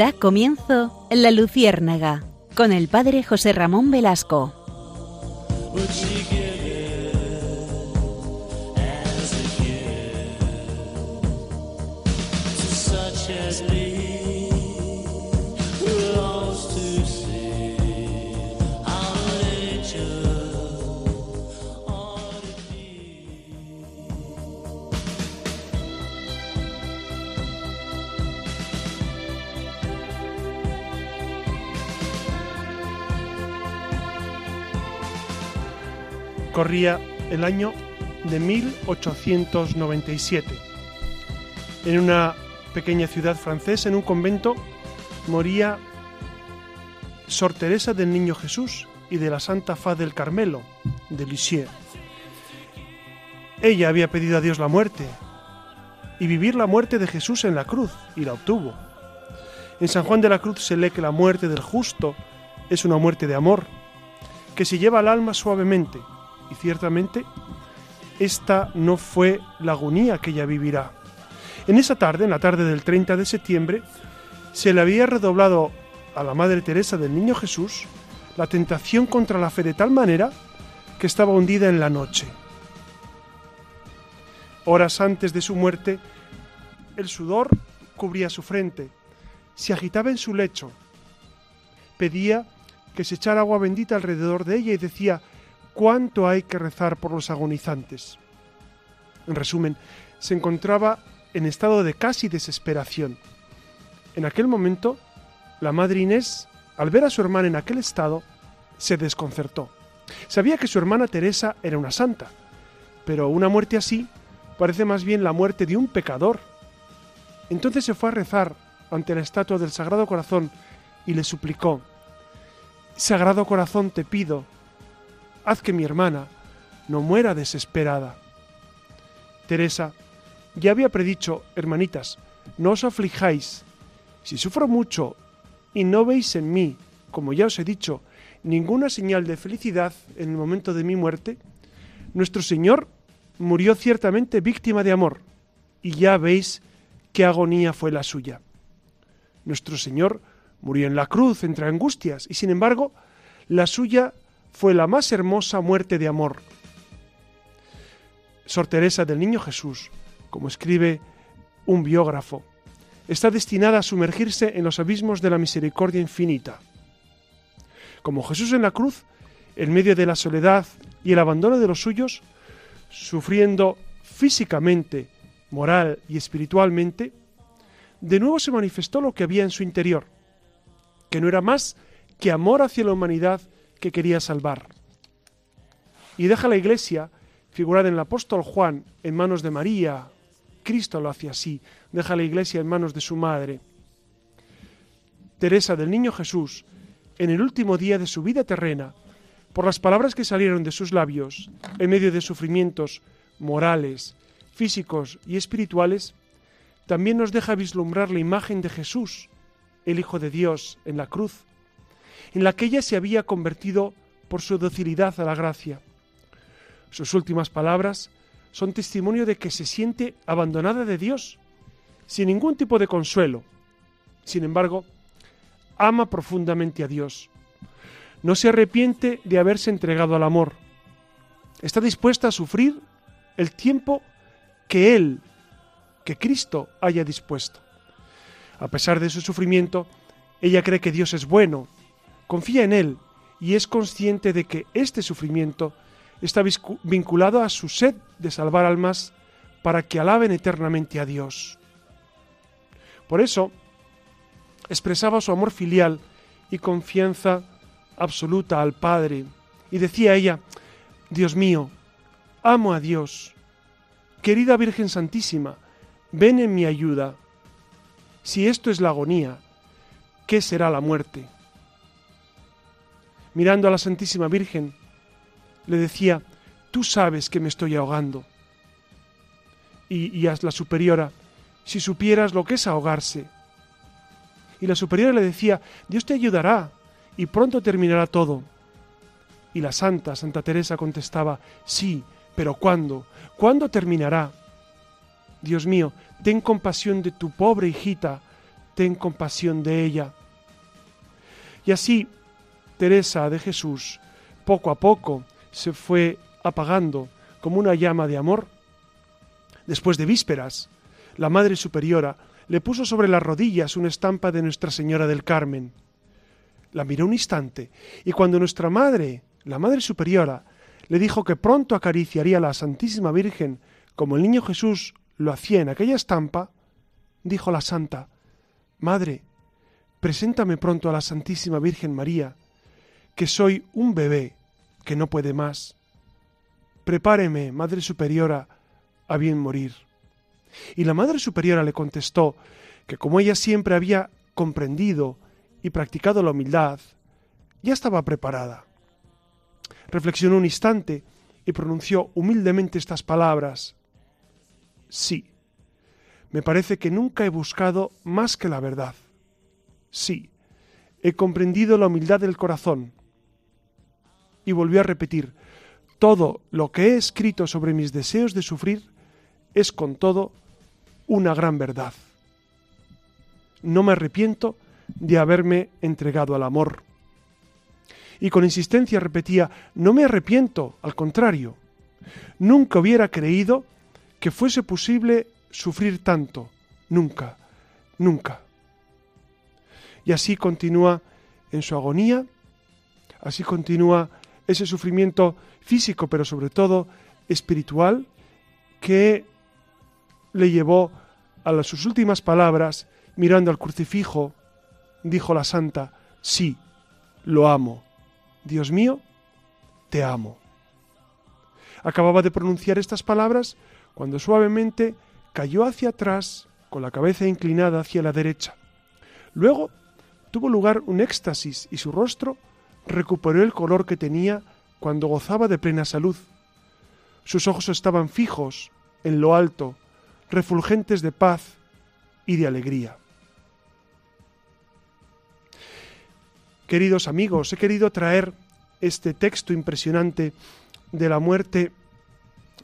Da comienzo La Luciérnaga con el padre José Ramón Velasco. El año de 1897. En una pequeña ciudad francesa, en un convento, moría Sor Teresa del Niño Jesús y de la Santa Faz del Carmelo, de Lisieux. Ella había pedido a Dios la muerte y vivir la muerte de Jesús en la cruz, y la obtuvo. En San Juan de la Cruz se lee que la muerte del justo es una muerte de amor, que se lleva al alma suavemente y ciertamente esta no fue la agonía que ella vivirá. En esa tarde, en la tarde del 30 de septiembre, se le había redoblado a la Madre Teresa del Niño Jesús la tentación contra la fe de tal manera que estaba hundida en la noche. Horas antes de su muerte, el sudor cubría su frente, se agitaba en su lecho, pedía que se echara agua bendita alrededor de ella y decía, cuánto hay que rezar por los agonizantes. En resumen, se encontraba en estado de casi desesperación. En aquel momento, la madre Inés, al ver a su hermana en aquel estado, se desconcertó. Sabía que su hermana Teresa era una santa, pero una muerte así parece más bien la muerte de un pecador. Entonces se fue a rezar ante la estatua del Sagrado Corazón y le suplicó, Sagrado Corazón te pido, haz que mi hermana no muera desesperada. Teresa ya había predicho, hermanitas, no os aflijáis. Si sufro mucho y no veis en mí, como ya os he dicho, ninguna señal de felicidad en el momento de mi muerte, nuestro Señor murió ciertamente víctima de amor, y ya veis qué agonía fue la suya. Nuestro Señor murió en la cruz entre angustias, y sin embargo, la suya fue la más hermosa muerte de amor. Sor Teresa del Niño Jesús, como escribe un biógrafo, está destinada a sumergirse en los abismos de la misericordia infinita. Como Jesús en la cruz, en medio de la soledad y el abandono de los suyos, sufriendo físicamente, moral y espiritualmente, de nuevo se manifestó lo que había en su interior, que no era más que amor hacia la humanidad que quería salvar. Y deja la iglesia, figurada en el apóstol Juan, en manos de María. Cristo lo hace así, deja la iglesia en manos de su madre. Teresa del Niño Jesús, en el último día de su vida terrena, por las palabras que salieron de sus labios, en medio de sufrimientos morales, físicos y espirituales, también nos deja vislumbrar la imagen de Jesús, el Hijo de Dios, en la cruz, en la que ella se había convertido por su docilidad a la gracia. Sus últimas palabras son testimonio de que se siente abandonada de Dios, sin ningún tipo de consuelo. Sin embargo, ama profundamente a Dios. No se arrepiente de haberse entregado al amor. Está dispuesta a sufrir el tiempo que Él, que Cristo haya dispuesto. A pesar de su sufrimiento, ella cree que Dios es bueno confía en Él y es consciente de que este sufrimiento está vinculado a su sed de salvar almas para que alaben eternamente a Dios. Por eso, expresaba su amor filial y confianza absoluta al Padre, y decía ella, Dios mío, amo a Dios. Querida Virgen Santísima, ven en mi ayuda. Si esto es la agonía, ¿qué será la muerte? Mirando a la Santísima Virgen, le decía, tú sabes que me estoy ahogando. Y, a la superiora, si supieras lo que es ahogarse. Y la superiora le decía, Dios te ayudará y pronto terminará todo. Y la santa, Santa Teresa, contestaba, sí, pero ¿cuándo? ¿Cuándo terminará? Dios mío, ten compasión de tu pobre hijita, ten compasión de ella. Y así, Teresa de Jesús, poco a poco, se fue apagando como una llama de amor. Después de vísperas, la Madre Superiora le puso sobre las rodillas una estampa de Nuestra Señora del Carmen. La miró un instante y cuando nuestra Madre, la Madre Superiora, le dijo que pronto acariciaría a la Santísima Virgen como el niño Jesús lo hacía en aquella estampa, dijo la Santa, Madre, preséntame pronto a la Santísima Virgen María, que soy un bebé que no puede más. Prepáreme, Madre Superiora, a bien morir. Y la Madre Superiora le contestó que como ella siempre había comprendido y practicado la humildad, ya estaba preparada. Reflexionó un instante y pronunció humildemente estas palabras. Sí, me parece que nunca he buscado más que la verdad. Sí, he comprendido la humildad del corazón. Y volvió a repetir, todo lo que he escrito sobre mis deseos de sufrir es con todo una gran verdad. No me arrepiento de haberme entregado al amor. Y con insistencia repetía, no me arrepiento, al contrario. Nunca hubiera creído que fuese posible sufrir tanto. Nunca, nunca. Y así continúa en su agonía, así continúa ese sufrimiento físico, pero sobre todo espiritual, que le llevó a sus últimas palabras, mirando al crucifijo, dijo la santa, sí, lo amo. Dios mío, te amo. Acababa de pronunciar estas palabras cuando suavemente cayó hacia atrás con la cabeza inclinada hacia la derecha. Luego tuvo lugar un éxtasis y su rostro recuperó el color que tenía cuando gozaba de plena salud. Sus ojos estaban fijos en lo alto, refulgentes de paz y de alegría. Queridos amigos, he querido traer este texto impresionante de la muerte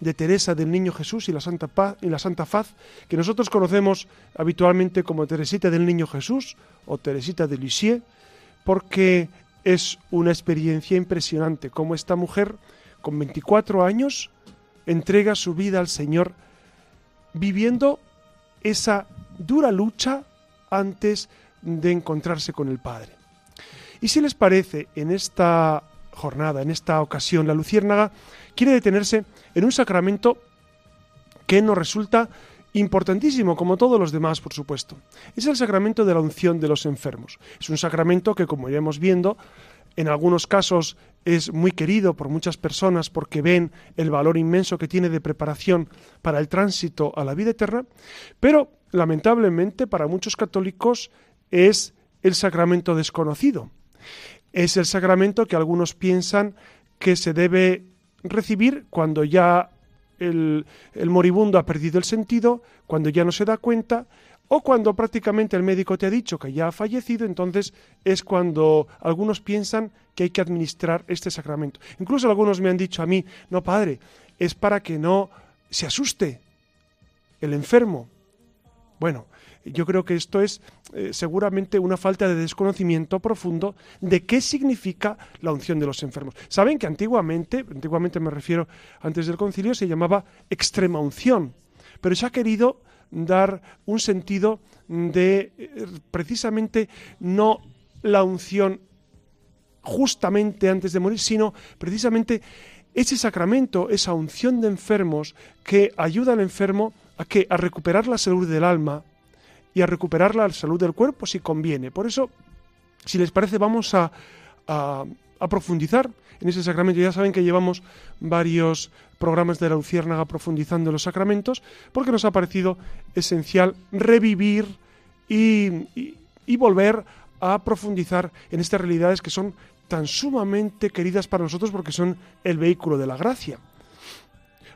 de Teresa del Niño Jesús y la Santa Paz y la Santa Faz, que nosotros conocemos habitualmente como Teresita del Niño Jesús o Teresita de Lisieux, porque es una experiencia impresionante como esta mujer con 24 años entrega su vida al Señor viviendo esa dura lucha antes de encontrarse con el Padre. Y si les parece, en esta jornada, en esta ocasión, la Luciérnaga quiere detenerse en un sacramento que nos resulta importantísimo, como todos los demás, por supuesto. Es el sacramento de la unción de los enfermos. Es un sacramento que, como iremos viendo, en algunos casos es muy querido por muchas personas porque ven el valor inmenso que tiene de preparación para el tránsito a la vida eterna, pero lamentablemente para muchos católicos es el sacramento desconocido. Es el sacramento que algunos piensan que se debe recibir cuando ya el, el, moribundo ha perdido el sentido, cuando ya no se da cuenta, o cuando prácticamente el médico te ha dicho que ya ha fallecido, entonces es cuando algunos piensan que hay que administrar este sacramento. Incluso algunos me han dicho a mí, no padre, es para que no se asuste el enfermo. Bueno, yo creo que esto es eh, seguramente una falta de desconocimiento profundo de qué significa la unción de los enfermos. Saben que antiguamente, antiguamente me refiero antes del concilio, se llamaba extrema unción, pero se ha querido dar un sentido de eh, precisamente no la unción justamente antes de morir, sino precisamente ese sacramento, esa unción de enfermos que ayuda al enfermo a que a recuperar la salud del alma y a recuperar la salud del cuerpo si conviene. Por eso, si les parece, vamos a, a, profundizar en ese sacramento. Ya saben que llevamos varios programas de la Luciérnaga profundizando los sacramentos, porque nos ha parecido esencial revivir y, y volver a profundizar en estas realidades que son tan sumamente queridas para nosotros porque son el vehículo de la gracia.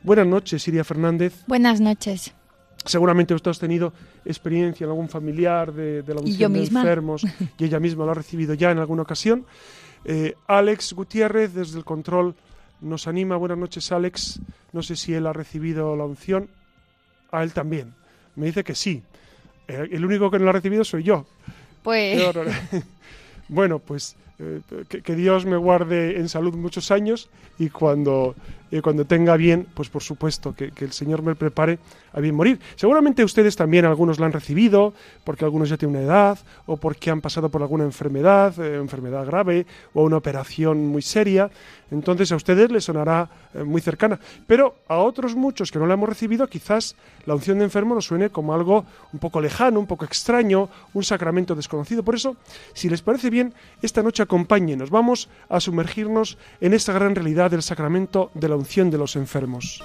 Buenas noches, Siria Fernández. Buenas noches. Seguramente usted ha tenido experiencia en algún familiar de, de la unción de enfermos y ella misma lo ha recibido ya en alguna ocasión. Eh, Alex Gutiérrez, desde el control, nos anima. Buenas noches, Alex. No sé si él ha recibido la unción. A él también. Me dice que sí. el único que no lo ha recibido soy yo. Pues... bueno, pues eh, que, Dios me guarde en salud muchos años y cuando, cuando tenga bien, pues por supuesto que, el Señor me prepare a bien morir. Seguramente ustedes también, algunos la han recibido, porque algunos ya tienen una edad, o porque han pasado por alguna enfermedad, eh, enfermedad grave, o una operación muy seria. Entonces a ustedes les sonará eh, muy cercana. Pero a otros muchos que no la hemos recibido, quizás la unción de enfermo nos suene como algo un poco lejano, un poco extraño, un sacramento desconocido. Por eso, si les parece bien, esta noche acompáñenos. Vamos a sumergirnos en esta gran realidad del sacramento de la unción de los enfermos.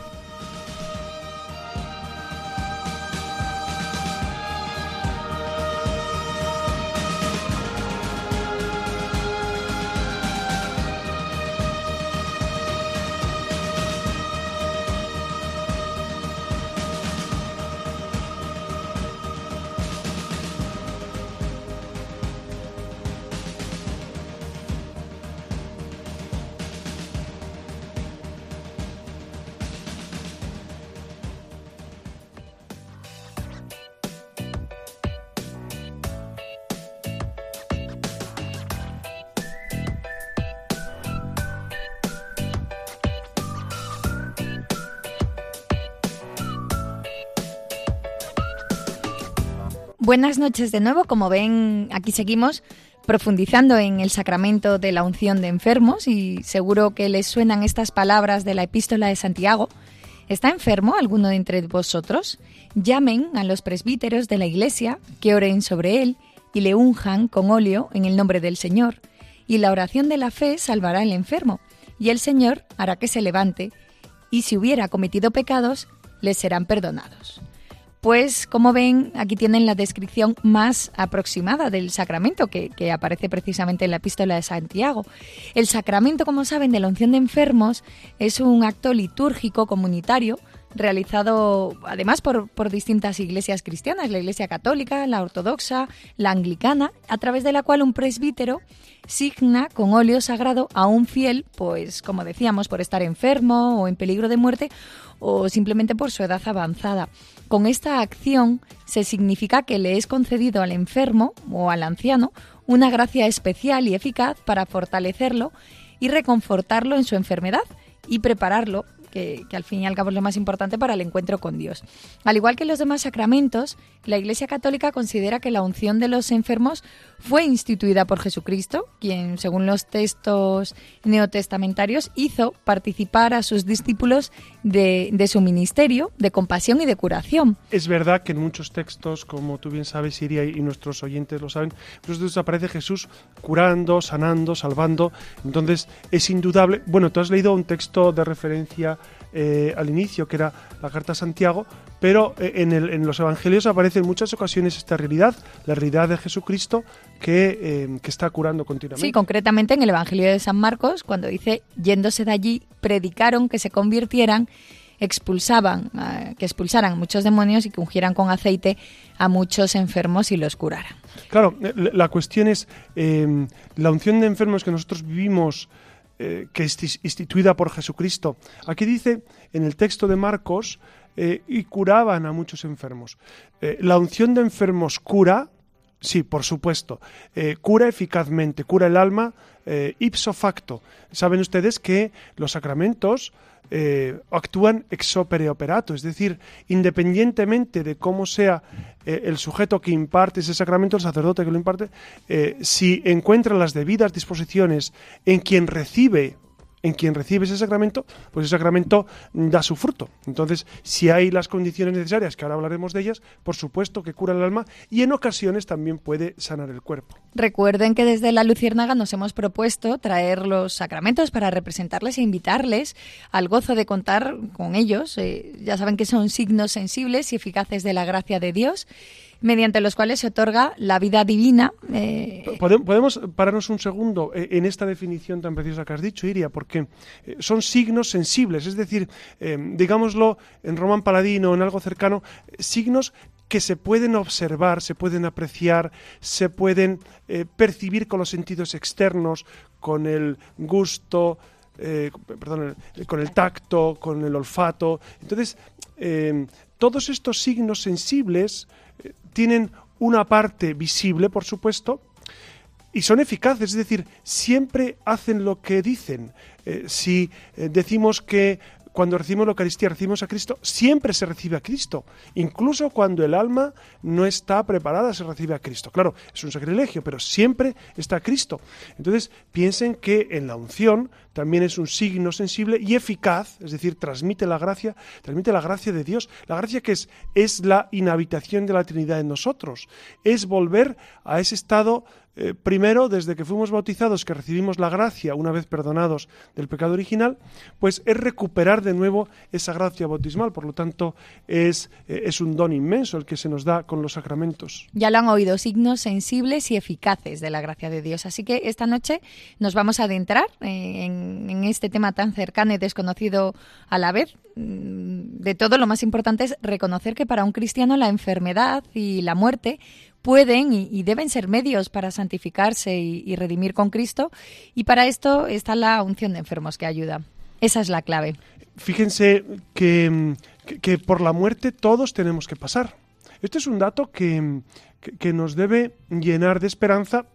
Buenas noches de nuevo. Como ven, aquí seguimos profundizando en el sacramento de la unción de enfermos y seguro que les suenan estas palabras de la epístola de Santiago. ¿Está enfermo alguno de entre vosotros? Llamen a los presbíteros de la iglesia, que oren sobre él y le unjan con óleo en el nombre del Señor. Y la oración de la fe salvará al enfermo, y el Señor hará que se levante, y si hubiera cometido pecados, le serán perdonados. Pues, como ven, aquí tienen la descripción más aproximada del sacramento que, aparece precisamente en la epístola de Santiago. El sacramento, como saben, de la unción de enfermos es un acto litúrgico comunitario realizado además por, distintas iglesias cristianas, la iglesia católica, la ortodoxa, la anglicana, a través de la cual un presbítero signa con óleo sagrado a un fiel, pues como decíamos, por estar enfermo o en peligro de muerte o simplemente por su edad avanzada. Con esta acción se significa que le es concedido al enfermo o al anciano una gracia especial y eficaz para fortalecerlo y reconfortarlo en su enfermedad y prepararlo que, al fin y al cabo es lo más importante para el encuentro con Dios. Al igual que los demás sacramentos, la Iglesia Católica considera que la unción de los enfermos fue instituida por Jesucristo, quien, según los textos neotestamentarios, hizo participar a sus discípulos de, su ministerio de compasión y de curación. Es verdad que en muchos textos, como tú bien sabes, Siria y nuestros oyentes lo saben, muchos aparece Jesús curando, sanando, salvando. Entonces, es indudable. Bueno, tú has leído un texto de referencia eh, al inicio, que era la carta a Santiago, pero eh, en, el, en, los evangelios aparece en muchas ocasiones esta realidad, la realidad de Jesucristo que, eh, que, está curando continuamente. Sí, concretamente en el Evangelio de San Marcos, cuando dice, yéndose de allí, predicaron que se convirtieran expulsaban, que expulsaran muchos demonios y que ungieran con aceite a muchos enfermos y los curaran. Claro, la cuestión es la unción de enfermos que nosotros vivimos eh, que es instituida por Jesucristo. Aquí dice en el texto de Marcos, eh, y curaban a muchos enfermos. Eh, la unción de enfermos cura, sí, por supuesto, cura eficazmente, cura el alma ipso facto. Saben ustedes que los sacramentos eh, actúan ex opere operato, es decir, independientemente de cómo sea eh, el sujeto que imparte ese sacramento, el sacerdote que lo imparte, eh, si encuentra las debidas disposiciones en quien recibe en quien recibe ese sacramento, pues ese sacramento da su fruto. Entonces, si hay las condiciones necesarias, que ahora hablaremos de ellas, por supuesto que cura el alma y en ocasiones también puede sanar el cuerpo. Recuerden que desde la Luciérnaga nos hemos propuesto traer los sacramentos para representarles e invitarles al gozo de contar con ellos. Eh, ya saben que son signos sensibles y eficaces de la gracia de Dios mediante los cuales se otorga la vida divina. Eh, ¿Podemos pararnos un segundo eh, en esta definición tan preciosa que has dicho, Iria? Porque eh, son signos sensibles, es decir, digámoslo en Román Paladino en algo cercano, signos que se pueden observar, se pueden apreciar, se pueden percibir con los sentidos externos, con el gusto, perdón, con el tacto, con el olfato. Entonces, todos estos signos sensibles tienen una parte visible, por supuesto, y son eficaces, es decir, siempre hacen lo que dicen. Eh, si eh, decimos que cuando recibimos la Eucaristía recibimos a Cristo, siempre se recibe a Cristo. Incluso cuando el alma no está preparada, se recibe a Cristo. Claro, es un sacrilegio, pero siempre está Cristo. Entonces, piensen que en la unción también es un signo sensible y eficaz, es decir, transmite la gracia, transmite la gracia de Dios. La gracia que es, es la inhabitación de la Trinidad en nosotros, es volver a ese estado eh, primero, desde que fuimos bautizados, que recibimos la gracia, una vez perdonados del pecado original, pues es recuperar de nuevo esa gracia bautismal. Por lo tanto, es, eh, es un don inmenso el que se nos da con los sacramentos. Ya lo han oído, signos sensibles y eficaces de la gracia de Dios. Así que esta noche nos vamos a adentrar eh, en, este tema tan cercano y desconocido a la vez. Mm, de todo, lo más importante es reconocer que para un cristiano la enfermedad y la muerte pueden y, deben ser medios para santificarse y, redimir con Cristo. Y para esto está la unción de enfermos que ayuda. Esa es la clave. Fíjense que, que, por la muerte todos tenemos que pasar. Este es un dato que, que nos debe llenar de esperanza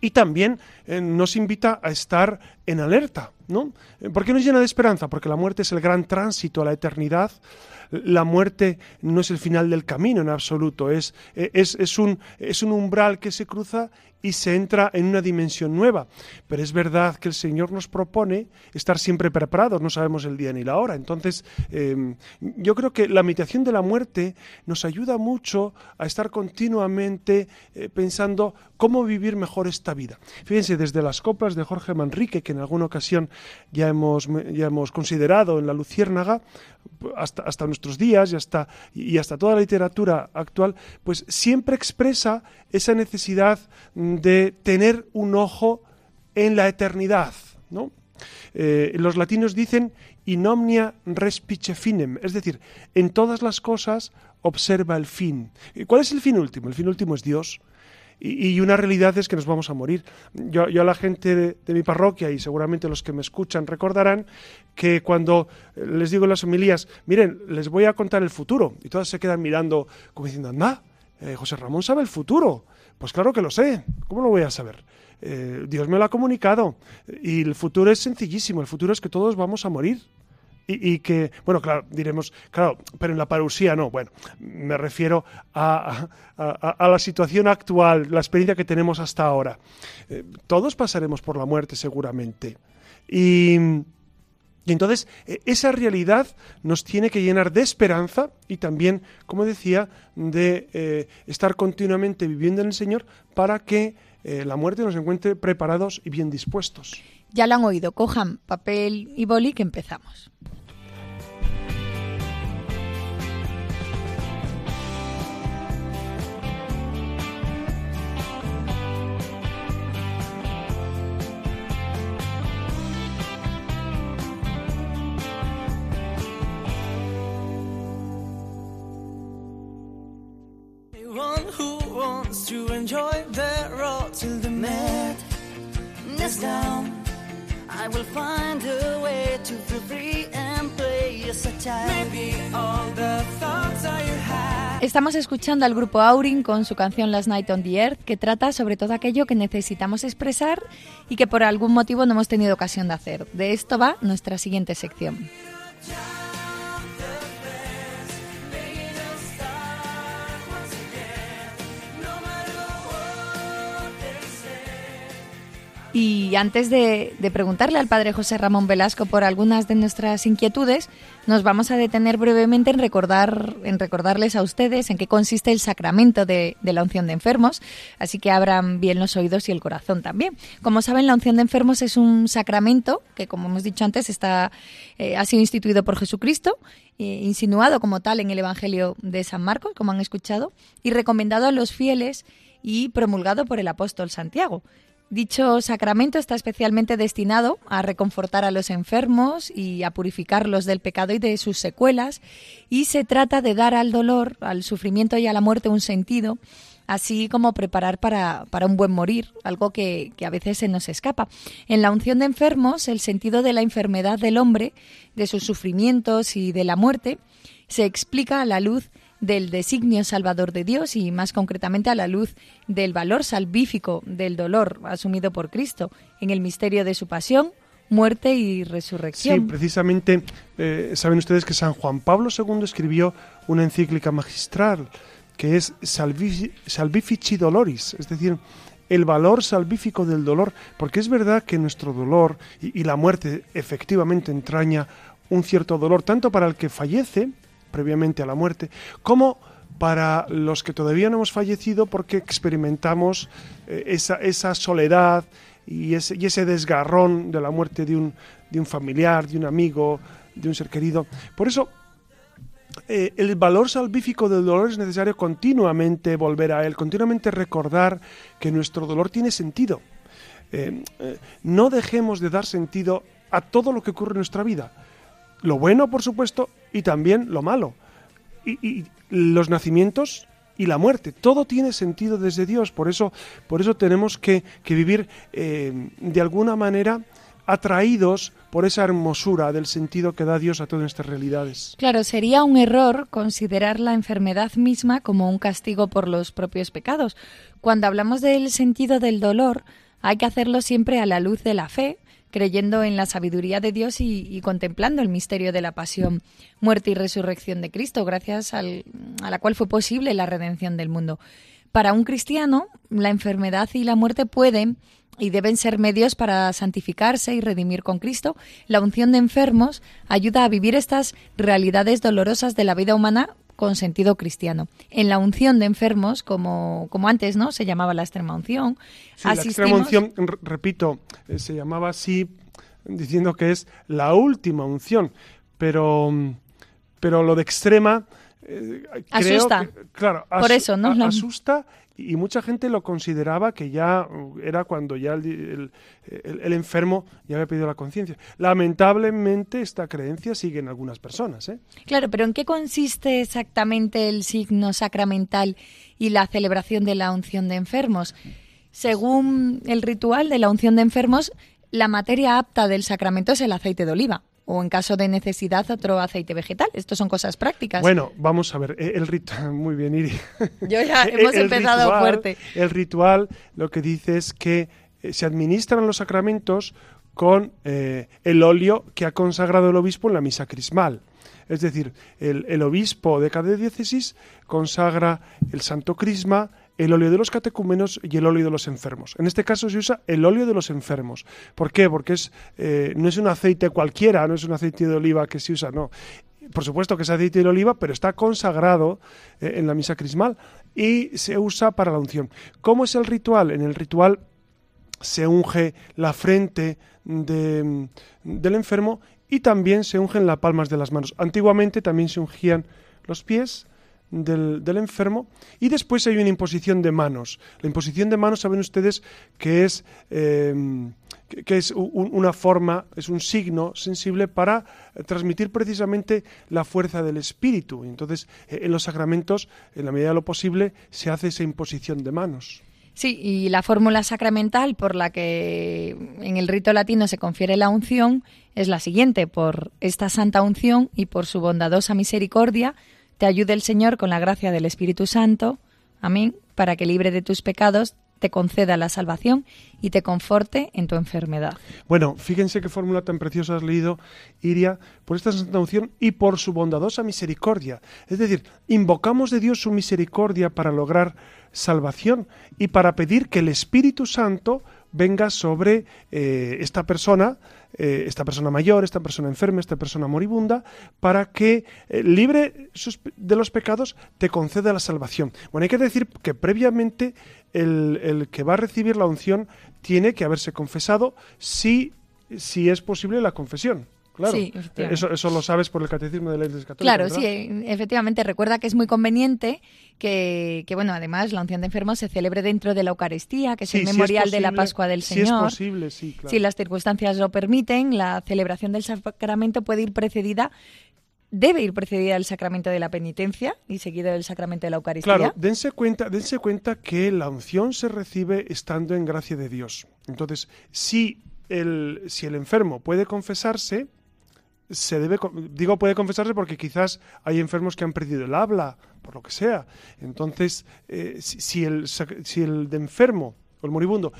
y también eh, nos invita a estar en alerta, ¿no? ¿Por qué nos llena de esperanza? Porque la muerte es el gran tránsito a la eternidad, la muerte no es el final del camino en absoluto, es, es, es, un, es un umbral que se cruza y se entra en una dimensión nueva. Pero es verdad que el Señor nos propone estar siempre preparados, no sabemos el día ni la hora. Entonces, em, yo creo que la meditación de la muerte nos ayuda mucho a estar continuamente eh, pensando cómo vivir mejor esta vida. Fíjense, desde las coplas de Jorge Manrique, que en alguna ocasión ya hemos, ya hemos considerado en la Luciérnaga, hasta, hasta nuestros días y hasta, y hasta toda la literatura actual, pues siempre expresa esa necesidad de tener un ojo en la eternidad. ¿no? Eh, los latinos dicen in omnia respice finem, es decir, en todas las cosas observa el fin. ¿Cuál es el fin último? El fin último es Dios. Y, una realidad es que nos vamos a morir. Yo, a la gente de, mi parroquia y seguramente los que me escuchan recordarán que cuando les digo en las homilías, miren, les voy a contar el futuro, y todas se quedan mirando como diciendo, anda, eh, José Ramón sabe el futuro. Pues claro que lo sé, ¿cómo lo voy a saber? Eh, Dios me lo ha comunicado y el futuro es sencillísimo, el futuro es que todos vamos a morir y, que, bueno, claro, diremos, claro, pero en la parusía no. Bueno, me refiero a, la situación actual, la experiencia que tenemos hasta ahora. Eh, todos pasaremos por la muerte seguramente. Y, entonces e, esa realidad nos tiene que llenar de esperanza y también, como decía, de eh, estar continuamente viviendo en el Señor para que eh, la muerte nos encuentre preparados y bien dispuestos. Ya lo han oído, cojan papel y boli que empezamos. Estamos escuchando al grupo Aurin con su canción Last Night on the Earth, que trata sobre todo aquello que necesitamos expresar y que por algún motivo no hemos tenido ocasión de hacer. De esto va nuestra siguiente sección. Y antes de, preguntarle al padre José Ramón Velasco por algunas de nuestras inquietudes, nos vamos a detener brevemente en recordar, en recordarles a ustedes en qué consiste el sacramento de, la unción de enfermos, así que abran bien los oídos y el corazón también. Como saben, la unción de enfermos es un sacramento que, como hemos dicho antes, está, eh, ha sido instituido por Jesucristo, eh, insinuado como tal en el Evangelio de San Marcos, como han escuchado, y recomendado a los fieles y promulgado por el apóstol Santiago. Dicho sacramento está especialmente destinado a reconfortar a los enfermos y a purificarlos del pecado y de sus secuelas, y se trata de dar al dolor, al sufrimiento y a la muerte un sentido, así como preparar para, un buen morir, algo que, que, a veces se nos escapa. En la unción de enfermos, el sentido de la enfermedad del hombre, de sus sufrimientos y de la muerte, se explica a la luz del designio salvador de Dios y más concretamente a la luz del valor salvífico del dolor asumido por Cristo en el misterio de su pasión, muerte y resurrección. Sí, precisamente eh, saben ustedes que San Juan Pablo II escribió una encíclica magistral que es Salvifici Doloris, es decir, el valor salvífico del dolor, porque es verdad que nuestro dolor y, y la muerte efectivamente entraña un cierto dolor, tanto para el que fallece, previamente a la muerte, como para los que todavía no hemos fallecido porque experimentamos eh, esa, esa, soledad y ese, y ese, desgarrón de la muerte de un, de un, familiar, de un amigo, de un ser querido. Por eso, eh, el valor salvífico del dolor es necesario continuamente volver a él, continuamente recordar que nuestro dolor tiene sentido. Eh, no dejemos de dar sentido a todo lo que ocurre en nuestra vida lo bueno, por supuesto, y también lo malo. Y, los nacimientos y la muerte. Todo tiene sentido desde Dios. Por eso, por eso tenemos que, vivir eh, de alguna manera atraídos por esa hermosura del sentido que da Dios a todas estas realidades. Claro, sería un error considerar la enfermedad misma como un castigo por los propios pecados. Cuando hablamos del sentido del dolor, hay que hacerlo siempre a la luz de la fe, creyendo en la sabiduría de Dios y, contemplando el misterio de la pasión, muerte y resurrección de Cristo, gracias a la cual fue posible la redención del mundo. Para un cristiano, la enfermedad y la muerte pueden y deben ser medios para santificarse y redimir con Cristo. La unción de enfermos ayuda a vivir estas realidades dolorosas de la vida humana con sentido cristiano. En la unción de enfermos, como, como antes, ¿no? Se llamaba la extrema unción. Sí, la extrema unción, repito, eh, se llamaba así diciendo que es la última unción, pero, pero lo de extrema... Eh, asusta. claro, Por eso, ¿no? asusta y mucha gente lo consideraba que ya uh, era cuando ya el, enfermo ya había pedido la conciencia. Lamentablemente esta creencia sigue en algunas personas. ¿eh? Claro, pero ¿en qué consiste exactamente el signo sacramental y la celebración de la unción de enfermos? Según el ritual de la unción de enfermos, la materia apta del sacramento es el aceite de oliva o en caso de necesidad otro aceite vegetal. Estos son cosas prácticas. Bueno, vamos a ver, e, el ritual, muy bien Iri. Yo ya hemos empezado fuerte. El ritual lo que dice es que eh, se administran los sacramentos con eh, el óleo que ha consagrado el obispo en la misa crismal. Es decir, el, el obispo de cada diócesis consagra el santo crisma el óleo de los catecúmenos y el óleo de los enfermos. En este caso se usa el óleo de los enfermos. ¿Por qué? Porque es, eh, no es un aceite cualquiera, no es un aceite de oliva que se usa, no. Por supuesto que es aceite de oliva, pero está consagrado eh, en la misa crismal y se usa para la unción. ¿Cómo es el ritual? En el ritual se unge la frente del enfermo y también se ungen las palmas de las manos. Antiguamente también se ungían los pies, del, enfermo y después hay una imposición de manos. La imposición de manos saben ustedes que es, em, que, es una forma, es un signo sensible para transmitir precisamente la fuerza del espíritu. Entonces, eh, en los sacramentos, en la medida de lo posible, se hace esa imposición de manos. Sí, y la fórmula sacramental por la que en el rito latino se confiere la unción es la siguiente, por esta santa unción y por su bondadosa misericordia, te ayude el Señor con la gracia del Espíritu Santo, amén, para que libre de tus pecados te conceda la salvación y te conforte en tu enfermedad. Bueno, fíjense qué fórmula tan preciosa has leído, Iria, por esta santa unción y por su bondadosa misericordia. Es decir, invocamos de Dios su misericordia para lograr salvación y para pedir que el Espíritu Santo venga sobre eh, esta persona, eh, esta persona mayor, esta persona enferma, esta persona moribunda, para que, eh, libre de los pecados, te conceda la salvación. Bueno, hay que decir que previamente el, el que va a recibir la unción tiene que haberse confesado si, si es posible la confesión. Claro, eso, eso, lo sabes por el catecismo de la Iglesia Católica. Claro, sí, efectivamente. Recuerda que es muy conveniente que, que, bueno, además la unción de enfermos se celebre dentro de la Eucaristía, que es el memorial de la Pascua del Señor. Si es posible, sí, claro. Si las circunstancias lo permiten, la celebración del sacramento puede ir precedida debe ir precedida del sacramento de la penitencia y seguido del sacramento de la Eucaristía. Claro, dense cuenta, dense cuenta que la unción se recibe estando en gracia de Dios. Entonces, si el, si el enfermo puede confesarse, se debe, digo puede confesarse porque quizás hay enfermos que han perdido el habla, por lo que sea. Entonces, eh, si, el, si el de enfermo o el moribundo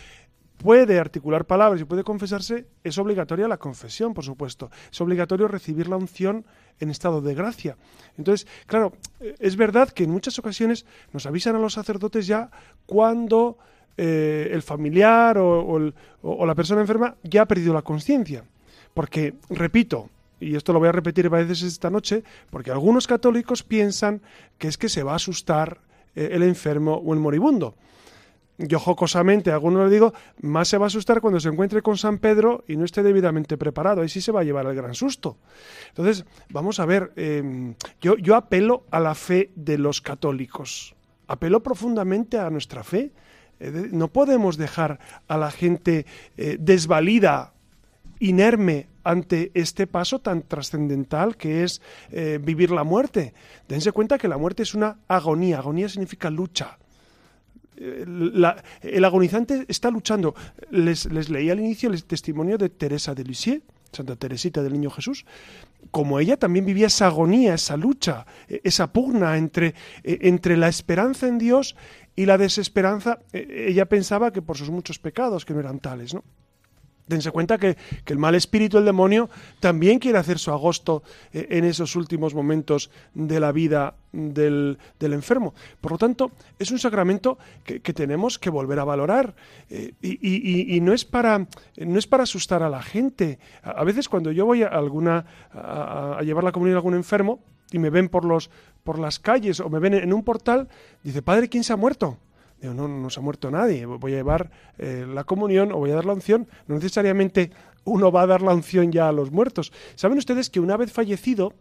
puede articular palabras y puede confesarse, es obligatoria la confesión, por supuesto. Es obligatorio recibir la unción en estado de gracia. Entonces, claro, es verdad que en muchas ocasiones nos avisan a los sacerdotes ya cuando eh, el familiar o la persona enferma ya ha perdido la conciencia. Porque, repito, y esto lo voy a repetir varias veces esta noche, porque algunos católicos piensan que es que se va a asustar eh, el enfermo o el moribundo. Yo jocosamente a algunos le digo, más se va a asustar cuando se encuentre con San Pedro y no esté debidamente preparado, ahí sí se va a llevar el gran susto. Entonces, vamos a ver, em, yo, yo apelo a la fe de los católicos, apelo profundamente a nuestra fe. Eh, no podemos dejar a la gente eh, desvalida, inerme ante este paso tan trascendental que es eh, vivir la muerte. Dense cuenta que la muerte es una agonía. Agonía significa lucha. Eh, el agonizante está luchando. Les, leí al inicio el testimonio de Teresa de Lisieux, Santa Teresita del Niño Jesús, como ella también vivía esa agonía, esa lucha, e, esa pugna entre, e, entre la esperanza en Dios y la desesperanza. E, ella pensaba que por sus muchos pecados, que no eran tales, ¿no? Dense cuenta que, el mal espíritu, el demonio, también quiere hacer su agosto eh, en esos últimos momentos de la vida del, enfermo. Por lo tanto, es un sacramento que, tenemos que volver a valorar. Eh, y, no, es para, no es para asustar a la gente. A, veces cuando yo voy a, alguna, a, llevar la comunión a algún enfermo y me ven por, los, por las calles o me ven en un portal, dice, Padre, ¿quién se ha muerto? No, no se ha muerto nadie, voy a llevar eh, la comunión o voy a dar la unción. No necesariamente uno va a dar la unción ya a los muertos. ¿Saben ustedes que una vez fallecido,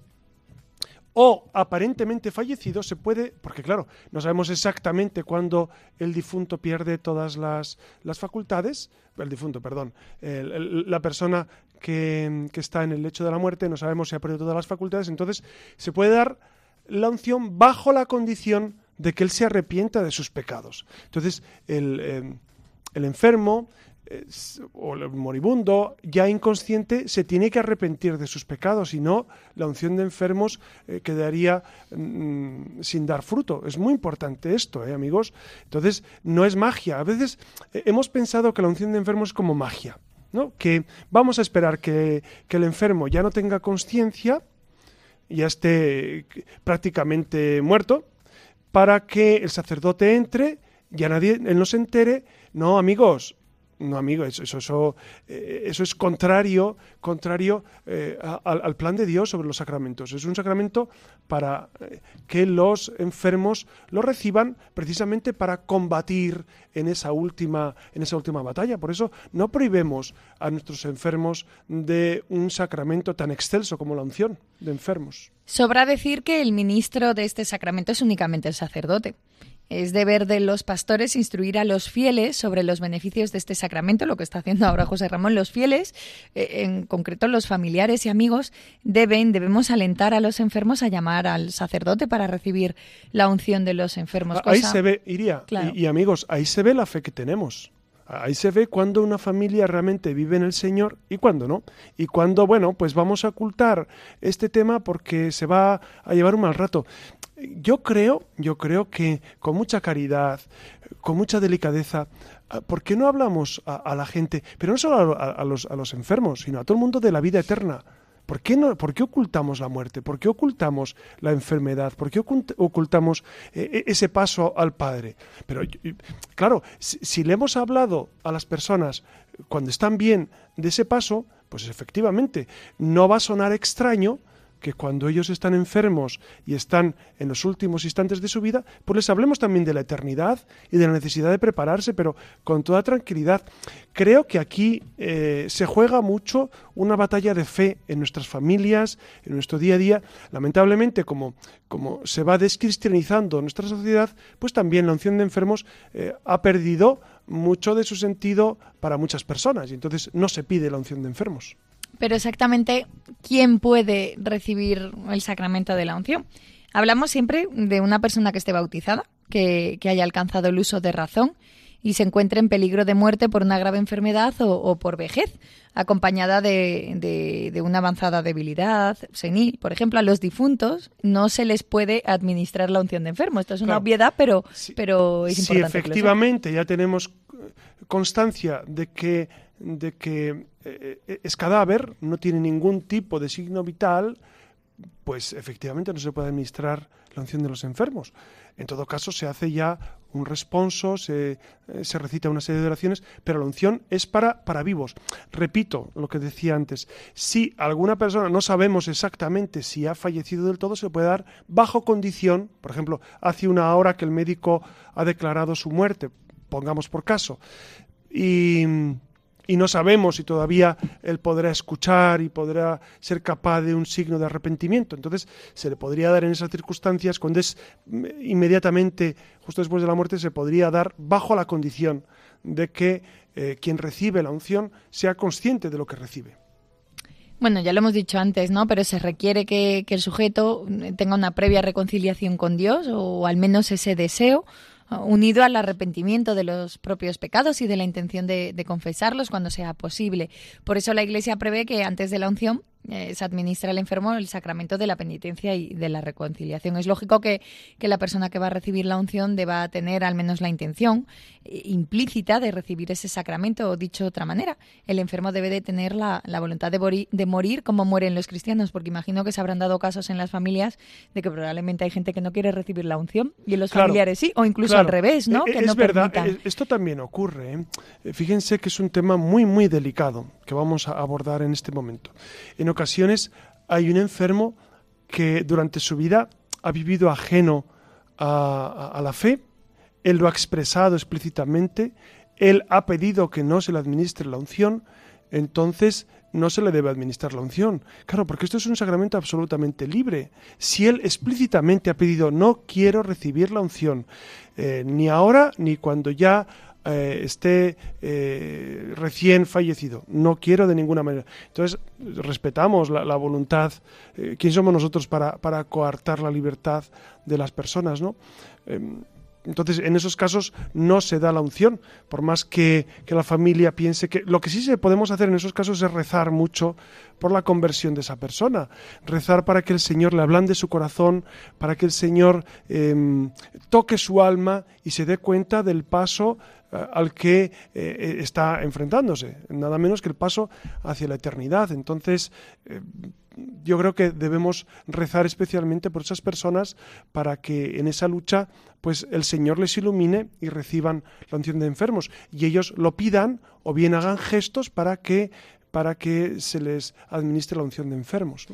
o aparentemente fallecido se puede, porque claro, no sabemos exactamente cuándo el difunto pierde todas las, las facultades, el difunto, perdón, la persona que, que, está en el lecho de la muerte, no sabemos si ha perdido todas las facultades, entonces se puede dar la unción bajo la condición de que él se arrepienta de sus pecados. Entonces, el, eh, enfermo o el moribundo, ya inconsciente, se tiene que arrepentir de sus pecados, si no, la unción de enfermos eh, quedaría mm, sin dar fruto. Es muy importante esto, ¿eh, amigos. Entonces, no es magia. A veces hemos pensado que la unción de enfermos es como magia, ¿no? Que vamos a esperar que, que el enfermo ya no tenga conciencia, ya esté prácticamente muerto, para que el sacerdote entre, ya nadie él no se entere. No, amigos, no, amigos, eso, eso, eh, eso es contrario, contrario eh, al, plan de Dios sobre los sacramentos. Es un sacramento para eh, que los enfermos lo reciban precisamente para combatir en esa última, en esa última batalla. Por eso no prohibemos a nuestros enfermos de un sacramento tan excelso como la unción de enfermos. Sobra decir que el ministro de este sacramento es únicamente el sacerdote. Es deber de los pastores instruir a los fieles sobre los beneficios de este sacramento, lo que está haciendo ahora José Ramón. Los fieles, eh, en concreto los familiares y amigos, deben, debemos alentar a los enfermos a llamar al sacerdote para recibir la unción de los enfermos. Ahí se ve, Iría, y, amigos, ahí se ve la fe que tenemos. Ahí se ve cuando una familia realmente vive en el Señor y cuando no. Y cuando, bueno, pues vamos a ocultar este tema porque se va a llevar un mal rato. Yo creo, yo creo que con mucha caridad, con mucha delicadeza, ah, ¿por qué no hablamos a, la gente, pero no solo a, los, a los enfermos, sino a todo el mundo de la vida eterna? ¿Por qué, no, ¿Por qué ocultamos la muerte? ¿Por qué ocultamos la enfermedad? ¿Por qué ocultamos eh, e, ese paso al Padre? Pero, claro, si, le hemos hablado a las personas cuando están bien de ese paso, pues efectivamente no va a sonar extraño que cuando ellos están enfermos y están en los últimos instantes de su vida, pues les hablemos también de la eternidad y de la necesidad de prepararse, pero con toda tranquilidad. Creo que aquí eh, se juega mucho una batalla de fe en nuestras familias, en nuestro día a día. Lamentablemente, como, como se va descristianizando nuestra sociedad, pues también la unción de enfermos eh, ha perdido mucho de su sentido para muchas personas y entonces no se pide la unción de enfermos. Pero exactamente, ¿quién puede recibir el sacramento de la unción? Hablamos siempre de una persona que esté bautizada, que, haya alcanzado el uso de razón y se encuentre en peligro de muerte por una grave enfermedad o, por vejez, acompañada de, de, una avanzada debilidad senil. Por ejemplo, a los difuntos no se les puede administrar la unción de enfermo. Esto es una obviedad, pero, pero es importante. Si efectivamente ya tenemos constancia de que, de que eh, eh, es cadáver, no tiene ningún tipo de signo vital, pues efectivamente no se puede administrar la unción de los enfermos. En todo caso, se hace ya un responso, se, eh, se, recita una serie de oraciones, pero la unción es para, para vivos. Repito lo que decía antes, si alguna persona no sabemos exactamente si ha fallecido del todo, se puede dar bajo condición, por ejemplo, hace una hora que el médico ha declarado su muerte, pongamos por caso, y y no sabemos si todavía él podrá escuchar y podrá ser capaz de un signo de arrepentimiento. Entonces, se le podría dar en esas circunstancias, cuando es mm, inmediatamente, justo después de la muerte, se podría dar bajo la condición de que eh, quien recibe la unción sea consciente de lo que recibe. Bueno, ya lo hemos dicho antes, ¿no? Pero se requiere que, que el sujeto tenga una previa reconciliación con Dios o al menos ese deseo unido al arrepentimiento de los propios pecados y de la intención de, confesarlos cuando sea posible. Por eso la Iglesia prevé que antes de la unción eh, se administra al enfermo el sacramento de la penitencia y de la reconciliación. Es lógico que, la persona que va a recibir la unción deba tener al menos la intención eh, implícita de recibir ese sacramento, o dicho de otra manera, el enfermo debe de tener la, voluntad de, de, morir como mueren los cristianos, porque imagino que se habrán dado casos en las familias de que probablemente hay gente que no quiere recibir la unción y en los familiares sí, o incluso al revés, ¿no? E, que es verdad, e, esto también ocurre. ¿eh? Fíjense que es un tema muy, muy delicado que vamos a abordar en este momento. En ocasiones hay un enfermo que durante su vida ha vivido ajeno a, la fe, él lo ha expresado explícitamente, él ha pedido que no se le administre la unción, entonces no se le debe administrar la unción. Claro, porque esto es un sacramento absolutamente libre. Si él explícitamente ha pedido no quiero recibir la unción, eh, ni ahora ni cuando ya eh, esté eh, recién fallecido. No quiero de ninguna manera. Entonces, respetamos la, voluntad. Eh, ¿Quién somos nosotros para, para, coartar la libertad de las personas? ¿no? Em, entonces, en esos casos no se da la unción, por más que, la familia piense que... Lo que sí se podemos hacer en esos casos es rezar mucho por la conversión de esa persona, rezar para que el Señor le ablande su corazón, para que el Señor em, toque su alma y se dé cuenta del paso al que eh, eh, está enfrentándose, nada menos que el paso hacia la eternidad. Entonces, yo creo que debemos rezar especialmente por esas personas para que en esa lucha pues el Señor les ilumine y reciban la unción de enfermos y ellos lo pidan o bien hagan gestos para que para que se les administre la unción de enfermos.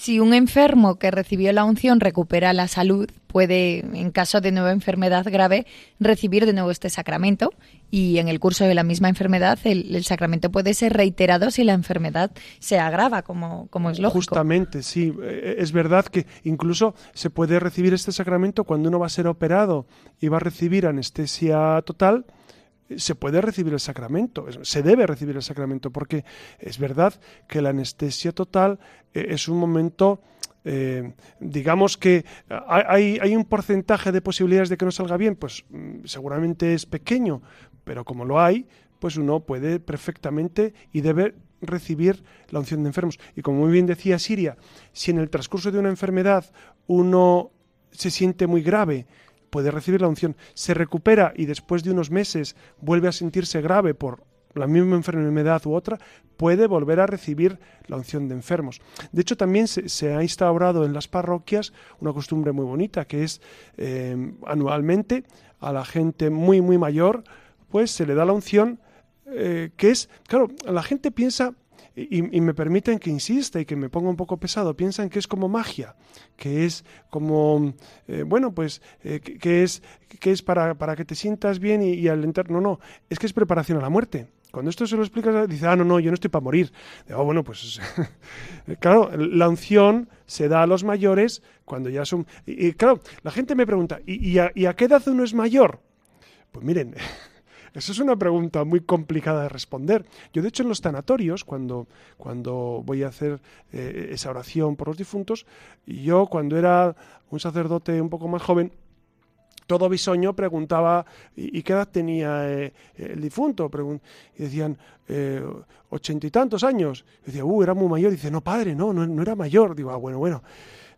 Si un enfermo que recibió la unción recupera la salud, puede, en caso de nueva enfermedad grave, recibir de nuevo este sacramento y en el curso de la misma enfermedad el, sacramento puede ser reiterado si la enfermedad se agrava, como, como es lógico. Justamente, sí. Eh, es verdad que incluso se puede recibir este sacramento cuando uno va a ser operado y va a recibir anestesia total se puede recibir el sacramento, se debe recibir el sacramento, porque es verdad que la anestesia total eh, es un momento, eh, digamos que hay, hay, un porcentaje de posibilidades de que no salga bien, pues mm, seguramente es pequeño, pero como lo hay, pues uno puede perfectamente y debe recibir la unción de enfermos. Y como muy bien decía Siria, si en el transcurso de una enfermedad uno se siente muy grave, puede recibir la unción, se recupera y después de unos meses vuelve a sentirse grave por la misma enfermedad u otra, puede volver a recibir la unción de enfermos. De hecho, también se, ha instaurado en las parroquias una costumbre muy bonita, que es eh, anualmente a la gente muy, muy mayor, pues se le da la unción, eh, que es, claro, la gente piensa y, me permiten que insista y que me ponga un poco pesado, piensan que es como magia, que es como, eh, bueno, pues, eh, que, es, que es para, para que te sientas bien y, al entrar. No, no, es que es preparación a la muerte. Cuando esto se lo explicas, dice, ah, no, no, yo no estoy para morir. Digo, oh, bueno, pues, claro, la unción se da a los mayores cuando ya son. Y, claro, la gente me pregunta, ¿y, a, ¿y a qué edad uno es mayor? Pues miren. Esa es una pregunta muy complicada de responder. Yo, de hecho, en los tanatorios, cuando, cuando voy a hacer eh, esa oración por los difuntos, yo cuando era un sacerdote un poco más joven, todo bisoño preguntaba ¿y, qué edad tenía eh, el difunto? y decían eh, ochenta y tantos años. Y decía, uh, era muy mayor. Y dice, no, padre, no, no, era mayor. Digo, ah, bueno, bueno.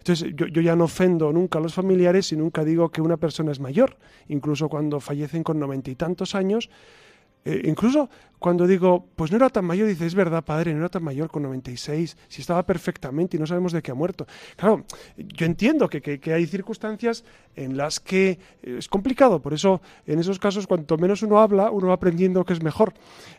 Entonces yo, yo, ya no ofendo nunca a los familiares y nunca digo que una persona es mayor. Incluso cuando fallecen con noventa y tantos años, eh, incluso cuando digo, pues no era tan mayor, dice, es verdad, padre, no era tan mayor con 96, si estaba perfectamente y no sabemos de qué ha muerto. Claro, yo entiendo que, que, hay circunstancias en las que eh, es complicado, por eso en esos casos, cuanto menos uno habla, uno va aprendiendo que es mejor.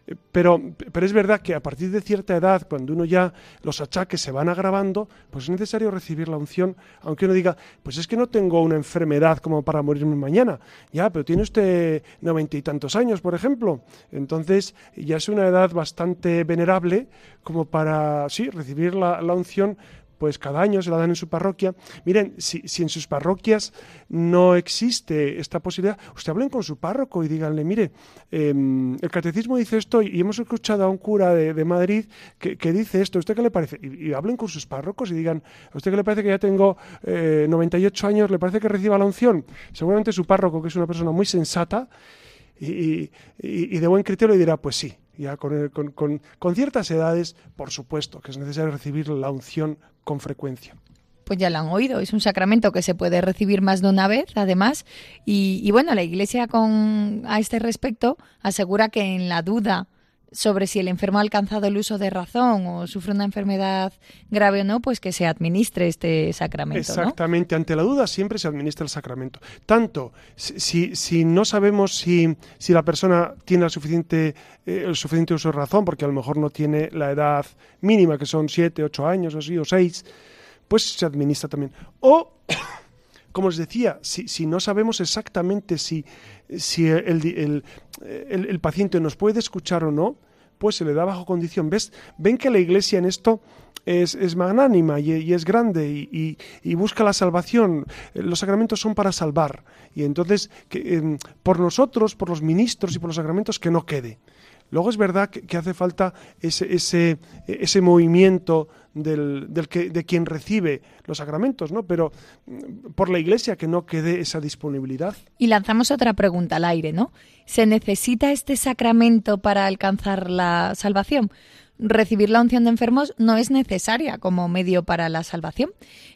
Eh, pero, pero es verdad que a partir de cierta edad, cuando uno ya los achaques se van agravando, pues es necesario recibir la unción, aunque uno diga, pues es que no tengo una enfermedad como para morirme mañana. Ya, pero tiene usted noventa y tantos años, por ejemplo. Entonces, ya es una edad bastante venerable como para, sí, recibir la, unción pues cada año se la dan en su parroquia. Miren, si, en sus parroquias no existe esta posibilidad, usted hablen con su párroco y díganle, mire, em, el catecismo dice esto y hemos escuchado a un cura de, Madrid que, dice esto, ¿usted qué le parece? Y, hablen con sus párrocos y digan, ¿a usted qué le parece que ya tengo 98 eh, años, le parece que reciba la unción? Seguramente su párroco, que es una persona muy sensata, y, de buen criterio dirá, pues sí, ya con, con, ciertas edades, por supuesto, que es necesario recibir la unción con frecuencia pues ya lo han oído. Es un sacramento que se puede recibir más de una vez, además. Y, y, bueno, la Iglesia con a este respecto asegura que en la duda sobre si el enfermo ha alcanzado el uso de razón o sufre una enfermedad grave o no, pues que se administre este sacramento. Exactamente, ante la duda siempre se administra el sacramento. Tanto si, si no sabemos si, si la persona tiene eh, el suficiente uso de razón, porque a lo mejor no tiene la edad mínima, que son 7, 8 años o así, o 6, pues se administra también. O como les decía, si, si, no sabemos exactamente si, el, el, paciente nos puede escuchar o no, pues se le da bajo condición. ¿Ves? Ven que la Iglesia en esto es, magnánima y, es grande y, busca la salvación. Los sacramentos son para salvar. Y entonces, que, em, por nosotros, por los ministros y por los sacramentos, que no quede. Luego es verdad que, hace falta ese, ese, ese movimiento del, del que, de quien recibe los sacramentos, ¿no? Pero mm, por la Iglesia que no quede esa disponibilidad. Y lanzamos otra pregunta al aire, ¿no? ¿Se necesita este sacramento para alcanzar la salvación? Recibir la unción de enfermos no es necesaria como medio para la salvación,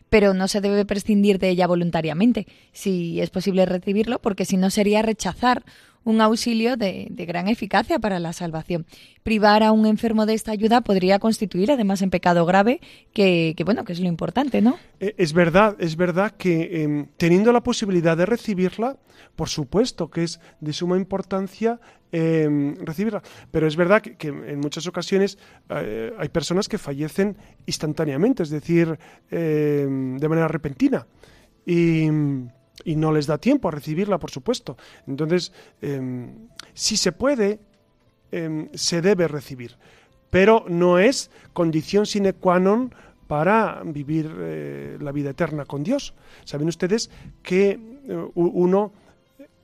pero no se debe prescindir de ella voluntariamente, si es posible recibirlo, porque si no sería rechazar un auxilio de, gran eficacia para la salvación. Privar a un enfermo de esta ayuda podría constituir además en pecado grave, que, bueno, que es lo importante, ¿no? Eh, es verdad, es verdad que em, teniendo la posibilidad de recibirla, por supuesto que es de suma importancia em, recibirla. Pero es verdad que, en muchas ocasiones eh, hay personas que fallecen instantáneamente, es decir, em, de manera repentina. Y y no les da tiempo a recibirla, por supuesto. Entonces, em, si se puede, em, se debe recibir, pero no es condición sine qua non para vivir eh, la vida eterna con Dios. Saben ustedes que eh, uno,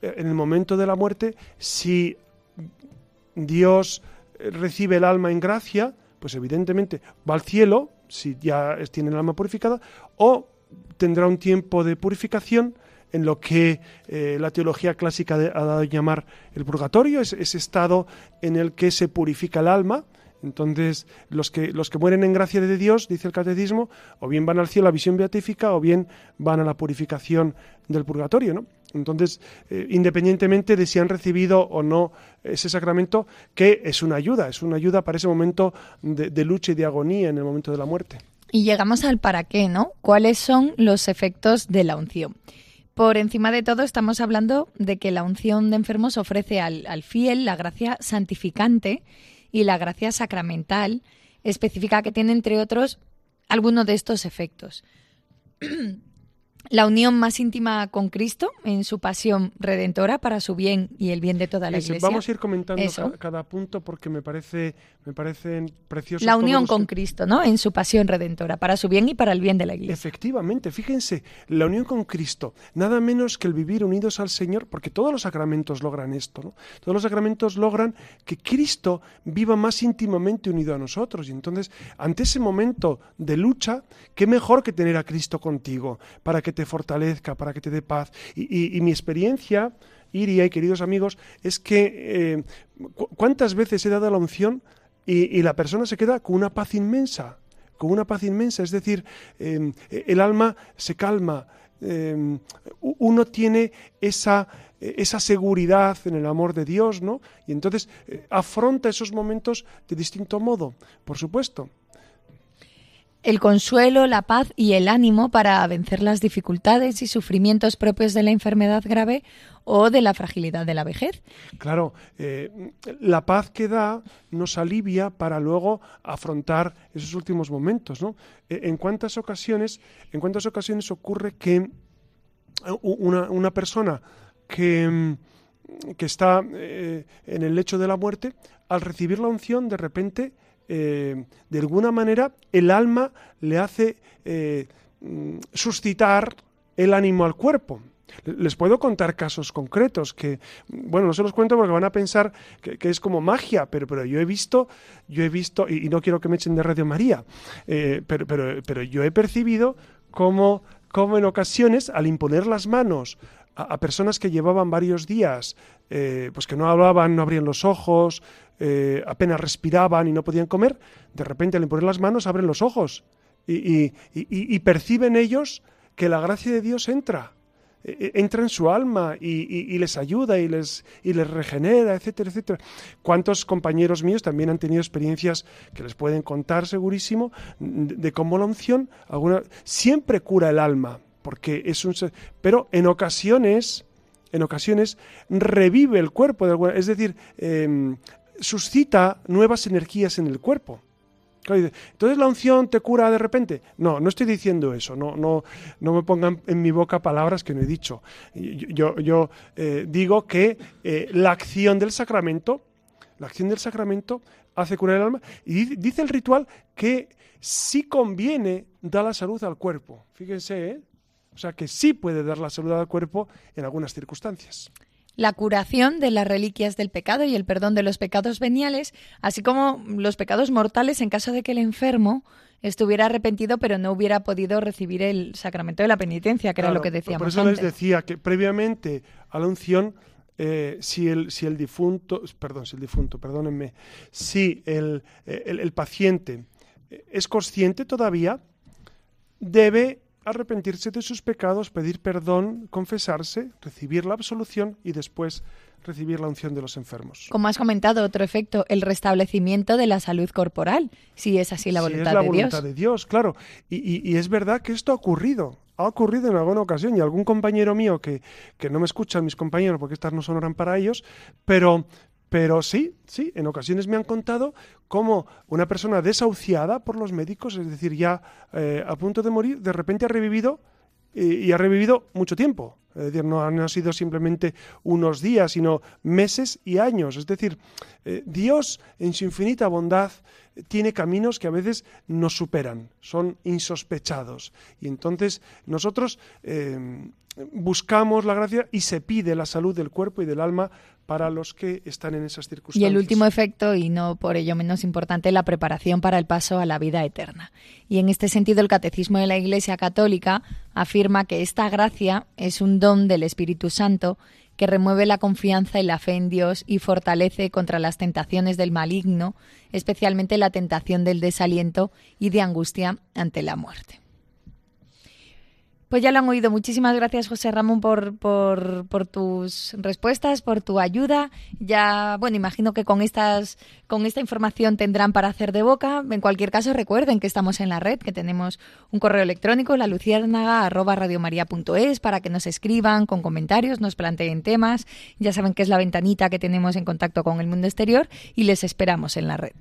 eh, en el momento de la muerte, si Dios recibe el alma en gracia, pues evidentemente va al cielo, si ya tiene el alma purificada, o tendrá un tiempo de purificación en lo que eh, la teología clásica ha dado a llamar el purgatorio, es ese estado en el que se purifica el alma. Entonces, los que, los que mueren en gracia de Dios, dice el catecismo, o bien van al cielo a la visión beatífica, o bien van a la purificación del purgatorio, ¿no? Entonces, eh, independientemente de si han recibido o no ese sacramento, que es una ayuda, es una ayuda para ese momento de, de lucha y de agonía en el momento de la muerte. Y llegamos al para qué, ¿no? ¿Cuáles son los efectos de la unción? Por encima de todo, estamos hablando de que la unción de enfermos ofrece al, fiel la gracia santificante y la gracia sacramental específica que tiene, entre otros, algunos de estos efectos. la unión más íntima con Cristo en su pasión redentora para su bien y el bien de toda la Iglesia. Vamos a ir comentando cada, punto porque me parece me parecen preciosos. La unión con Cristo, ¿no? En su pasión redentora para su bien y para el bien de la Iglesia. Efectivamente, fíjense, la unión con Cristo, nada menos que el vivir unidos al Señor, porque todos los sacramentos logran esto, ¿no? Todos los sacramentos logran que Cristo viva más íntimamente unido a nosotros y entonces ante ese momento de lucha, qué mejor que tener a Cristo contigo para que te fortalezca, para que te dé paz. Y, mi experiencia, Iria y queridos amigos, es que eh, cuántas veces he dado la unción y, la persona se queda con una paz inmensa, con una paz inmensa, es decir, em, el alma se calma, em, uno tiene esa esa seguridad en el amor de Dios, ¿no? Y entonces eh, afronta esos momentos de distinto modo, por supuesto el consuelo, la paz y el ánimo para vencer las dificultades y sufrimientos propios de la enfermedad grave o de la fragilidad de la vejez. Claro, eh, la paz que da nos alivia para luego afrontar esos últimos momentos, ¿no? Eh, en cuántas ocasiones, en cuántas ocasiones ocurre que eh, una, persona que, que está en el lecho de la muerte, al recibir la unción, de repente eh, de alguna manera el alma le hace eh, mm, suscitar el ánimo al cuerpo. Les puedo contar casos concretos que, bueno, no se los cuento porque van a pensar que, es como magia, pero, pero yo he visto, yo he visto, y, no quiero que me echen de Radio María, eh, pero, pero, pero yo he percibido como, como en ocasiones, al imponer las manos a, personas que llevaban varios días, pues que no hablaban, no abrían los ojos, eh, apenas respiraban y no podían comer, de repente al imponer las manos abren los ojos y, perciben ellos que la gracia de Dios entra, e, e, entra en su alma y, les ayuda y les, y les regenera, etcétera, etcétera. ¿Cuántos compañeros míos también han tenido experiencias que les pueden contar segurísimo de, cómo la unción alguna, siempre cura el alma? Porque es un... Pero en ocasiones en ocasiones revive el cuerpo, es decir, em, suscita nuevas energías en el cuerpo. Entonces la unción te cura de repente. No, no estoy diciendo eso. No, no, no me pongan en mi boca palabras que no he dicho. Yo, yo eh, digo que eh, la acción del sacramento, la acción del sacramento hace curar el alma. Y dice el ritual que sí conviene dar la salud al cuerpo. Fíjense, ¿eh? O sea que sí puede dar la salud al cuerpo en algunas circunstancias. La curación de las reliquias del pecado y el perdón de los pecados veniales, así como los pecados mortales en caso de que el enfermo estuviera arrepentido pero no hubiera podido recibir el sacramento de la penitencia, que era lo que decíamos Por eso les decía que previamente a la unción eh, si, el, si el difunto, perdón, si el difunto, perdónenme, si el, el paciente es consciente todavía, debe arrepentirse de sus pecados, pedir perdón, confesarse, recibir la absolución y después recibir la unción de los enfermos. Como has comentado, otro efecto, el restablecimiento de la salud corporal, si es así la voluntad es la voluntad de Dios, claro. Y, es verdad que esto ha ocurrido, ha ocurrido en alguna ocasión y algún compañero mío que, que no me escucha, mis compañeros, porque estas no sonoran para ellos, pero, pero sí, sí, en ocasiones me han contado cómo una persona desahuciada por los médicos, es decir, ya eh, a punto de morir, de repente ha revivido y, ha revivido mucho tiempo. Es decir, no han sido simplemente unos días, sino meses y años. Es decir, eh, Dios en su infinita bondad tiene caminos que a veces nos superan, son insospechados. Y entonces nosotros eh, buscamos la gracia y se pide la salud del cuerpo y del alma para los que están en esas circunstancias. Y el último efecto, y no por ello menos importante, la preparación para el paso a la vida eterna. Y en este sentido, el Catecismo de la Iglesia Católica afirma que esta gracia es un don del Espíritu Santo que remueve la confianza y la fe en Dios y fortalece contra las tentaciones del maligno, especialmente la tentación del desaliento y de angustia ante la muerte. Pues ya lo han oído. Muchísimas gracias, José Ramón, por, por, tus respuestas, por tu ayuda. Ya, bueno, imagino que con estas, con esta información tendrán para hacer de boca. En cualquier caso, recuerden que estamos en la red, que tenemos un correo electrónico, la para que nos escriban con comentarios, nos planteen temas. Ya saben que es la ventanita que tenemos en contacto con el mundo exterior y les esperamos en la red.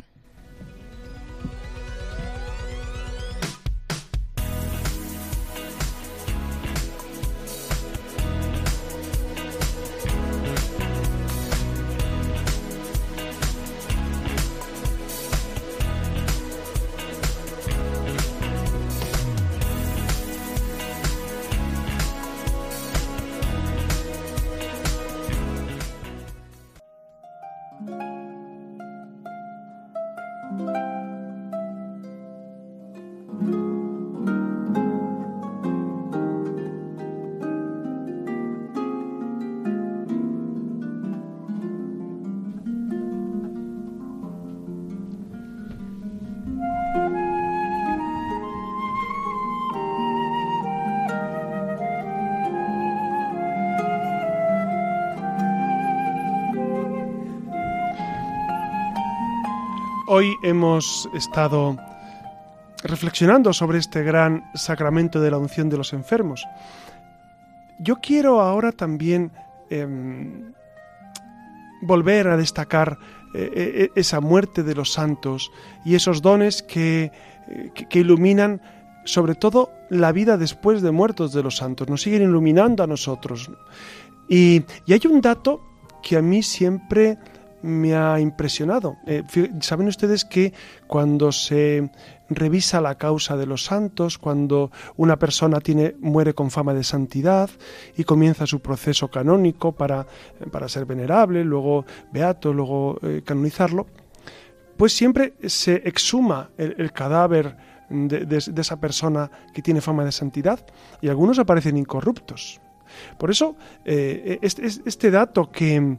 Hoy hemos estado reflexionando sobre este gran sacramento de la unción de los enfermos. Yo quiero ahora también em, volver a destacar eh, eh, esa muerte de los santos y esos dones que, iluminan sobre todo la vida después de muertos de los santos, nos siguen iluminando a nosotros. Y hay un dato que a mí siempre me ha impresionado. Eh, Saben ustedes que cuando se revisa la causa de los santos, cuando una persona tiene, muere con fama de santidad y comienza su proceso canónico para, para ser venerable, luego beato, luego eh, canonizarlo, pues siempre se exhuma el, cadáver de, de esa persona que tiene fama de santidad y algunos aparecen incorruptos. Por eso, eh, este, dato que,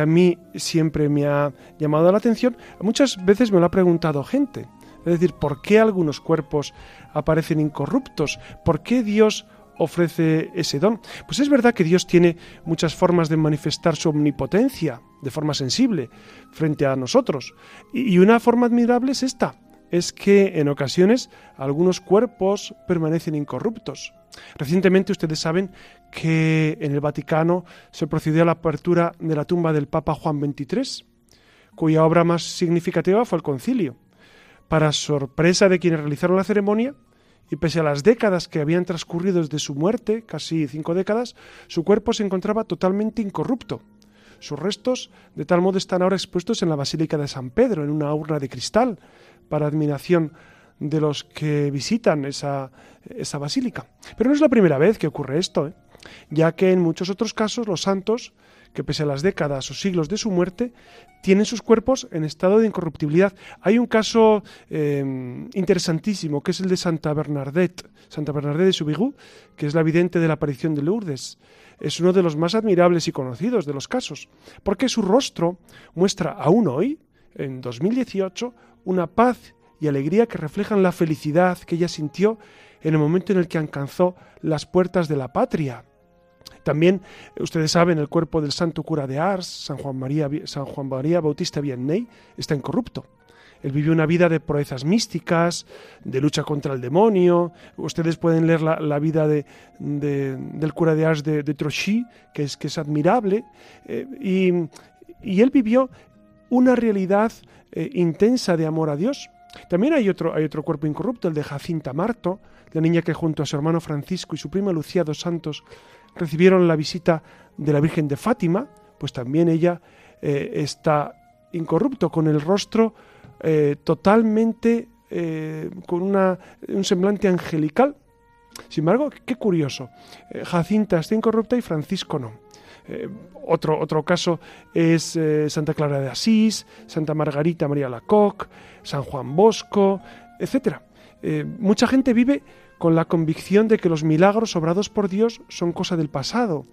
a mí siempre me ha llamado la atención, muchas veces me lo ha preguntado gente. Es decir, ¿por qué algunos cuerpos aparecen incorruptos? ¿Por qué Dios ofrece ese don? Pues es verdad que Dios tiene muchas formas de manifestar su omnipotencia de forma sensible frente a nosotros. Y una forma admirable es esta, es que en ocasiones algunos cuerpos permanecen incorruptos. Recientemente ustedes saben que en el Vaticano se procedió a la apertura de la tumba del Papa Juan XXIII, cuya obra más significativa fue el concilio. Para sorpresa de quienes realizaron la ceremonia, y pese a las décadas que habían transcurrido desde su muerte, casi cinco décadas, su cuerpo se encontraba totalmente incorrupto. Sus restos, de tal modo, están ahora expuestos en la Basílica de San Pedro, en una urna de cristal, para admiración de los que visitan esa, esa basílica. Pero no es la primera vez que ocurre esto, ¿eh? ya que en muchos otros casos los santos, que pese a las décadas o siglos de su muerte, tienen sus cuerpos en estado de incorruptibilidad. Hay un caso em, interesantísimo, que es el de Santa Bernadette, Santa Bernadette de Soubirous, que es la vidente de la aparición de Lourdes. Es uno de los más admirables y conocidos de los casos, porque su rostro muestra aún hoy, en 2018, una paz y alegría que reflejan la felicidad que ella sintió en el momento en el que alcanzó las puertas de la patria. También, ustedes saben, el cuerpo del santo cura de Ars, San Juan María, San Juan María Bautista Vianney, está incorrupto. Él vivió una vida de proezas místicas, de lucha contra el demonio. Ustedes pueden leer la, vida de, del cura de Ars de, Trochy, que es, que es admirable. Eh, y, él vivió una realidad eh, intensa de amor a Dios. También hay otro, hay otro cuerpo incorrupto, el de Jacinta Marto, la niña que junto a su hermano Francisco y su prima Lucía dos Santos recibieron la visita de la Virgen de Fátima, pues también ella eh, está incorrupto, con el rostro eh, totalmente eh, con una, un semblante angelical. Sin embargo, qué curioso, Jacinta está incorrupta y Francisco no. otro, otro caso es Santa Clara de Asís, Santa Margarita María Lacoque, San Juan Bosco, etc. mucha gente vive con la convicción de que los milagros obrados por Dios son cosa del pasado,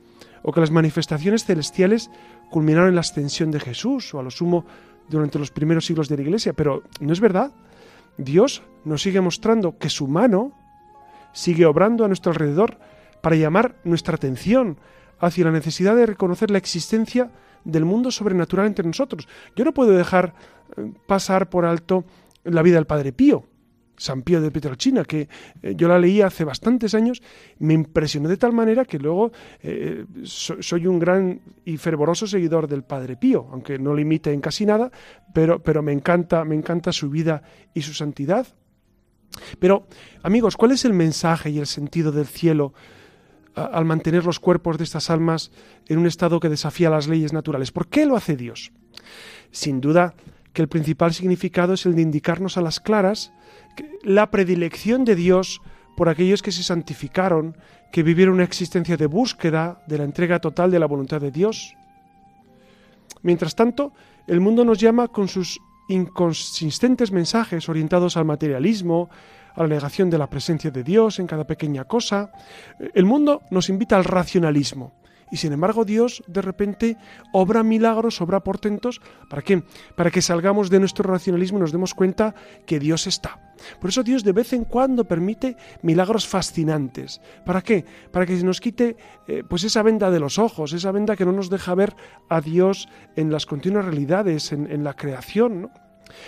o que las manifestaciones celestiales culminaron en la ascensión de Jesús, o a lo sumo durante los primeros siglos de la Iglesia. Pero no es verdad. Dios nos sigue mostrando que su mano sigue obrando a nuestro alrededor para llamar nuestra atención hacia la necesidad de reconocer la existencia del mundo sobrenatural entre nosotros. Yo no puedo dejar eh, pasar por alto la vida del Padre Pío. San Pío de Petrochina, que eh, yo la leí hace bastantes años, me impresionó de tal manera que luego eh, soy un gran y fervoroso seguidor del Padre Pío, aunque no lo imite en casi nada, pero, pero me encanta, me encanta su vida y su santidad. Pero, amigos, ¿cuál es el mensaje y el sentido del cielo al mantener los cuerpos de estas almas en un estado que desafía las leyes naturales? ¿Por qué lo hace Dios? Sin duda que el principal significado es el de indicarnos a las claras la predilección de Dios por aquellos que se santificaron, que vivieron una existencia de búsqueda de la entrega total de la voluntad de Dios. Mientras tanto, el mundo nos llama con sus inconsistentes mensajes orientados al materialismo, a la negación de la presencia de Dios en cada pequeña cosa. El mundo nos invita al racionalismo, y sin embargo Dios de repente obra milagros, obra portentos. ¿Para qué? Para que salgamos de nuestro racionalismo y nos demos cuenta que Dios está. Por eso Dios de vez en cuando permite milagros fascinantes. ¿Para qué? Para que se nos quite eh, pues esa venda de los ojos, esa venda que no nos deja ver a Dios en las continuas realidades, en, la creación.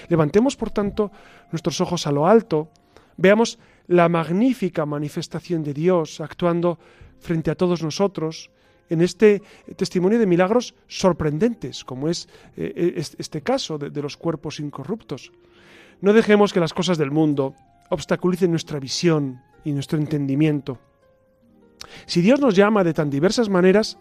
Levantemos, por tanto, nuestros ojos a lo alto, veamos la magnífica manifestación de Dios actuando frente a todos nosotros en este testimonio de milagros sorprendentes, como es eh, este caso de los cuerpos incorruptos. No dejemos que las cosas del mundo obstaculicen nuestra visión y nuestro entendimiento. Si Dios nos llama de tan diversas maneras,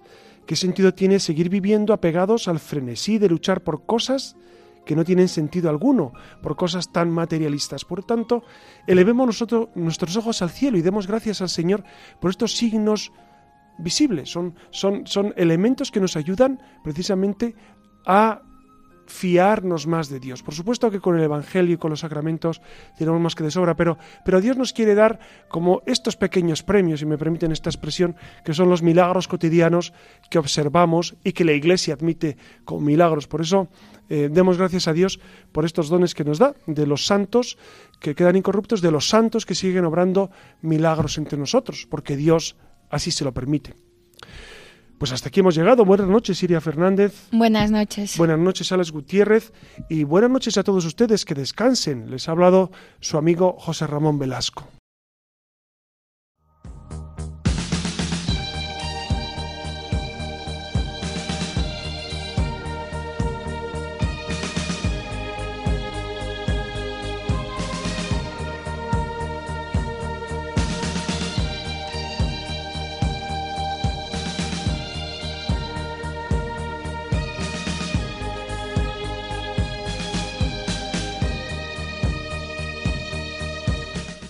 ¿qué sentido tiene seguir viviendo apegados al frenesí de luchar por cosas que no tienen sentido alguno, por cosas tan materialistas? Por tanto, elevemos nosotros nuestros ojos al cielo y demos gracias al Señor por estos signos visibles. Son, son, son elementos que nos ayudan precisamente a fiarnos más de Dios. Por supuesto que con el Evangelio y con los sacramentos tenemos más que de sobra, pero, pero Dios nos quiere dar como estos pequeños premios, si me permiten esta expresión, que son los milagros cotidianos que observamos y que la Iglesia admite como milagros. Por eso eh, demos gracias a Dios por estos dones que nos da, de los santos que quedan incorruptos, de los santos que siguen obrando milagros entre nosotros, porque Dios así se lo permite. Pues hasta aquí hemos llegado. Buenas noches, Siria Fernández. Buenas noches. Buenas noches, Alex Gutiérrez. Y buenas noches a todos ustedes que descansen. Les ha hablado su amigo José Ramón Velasco.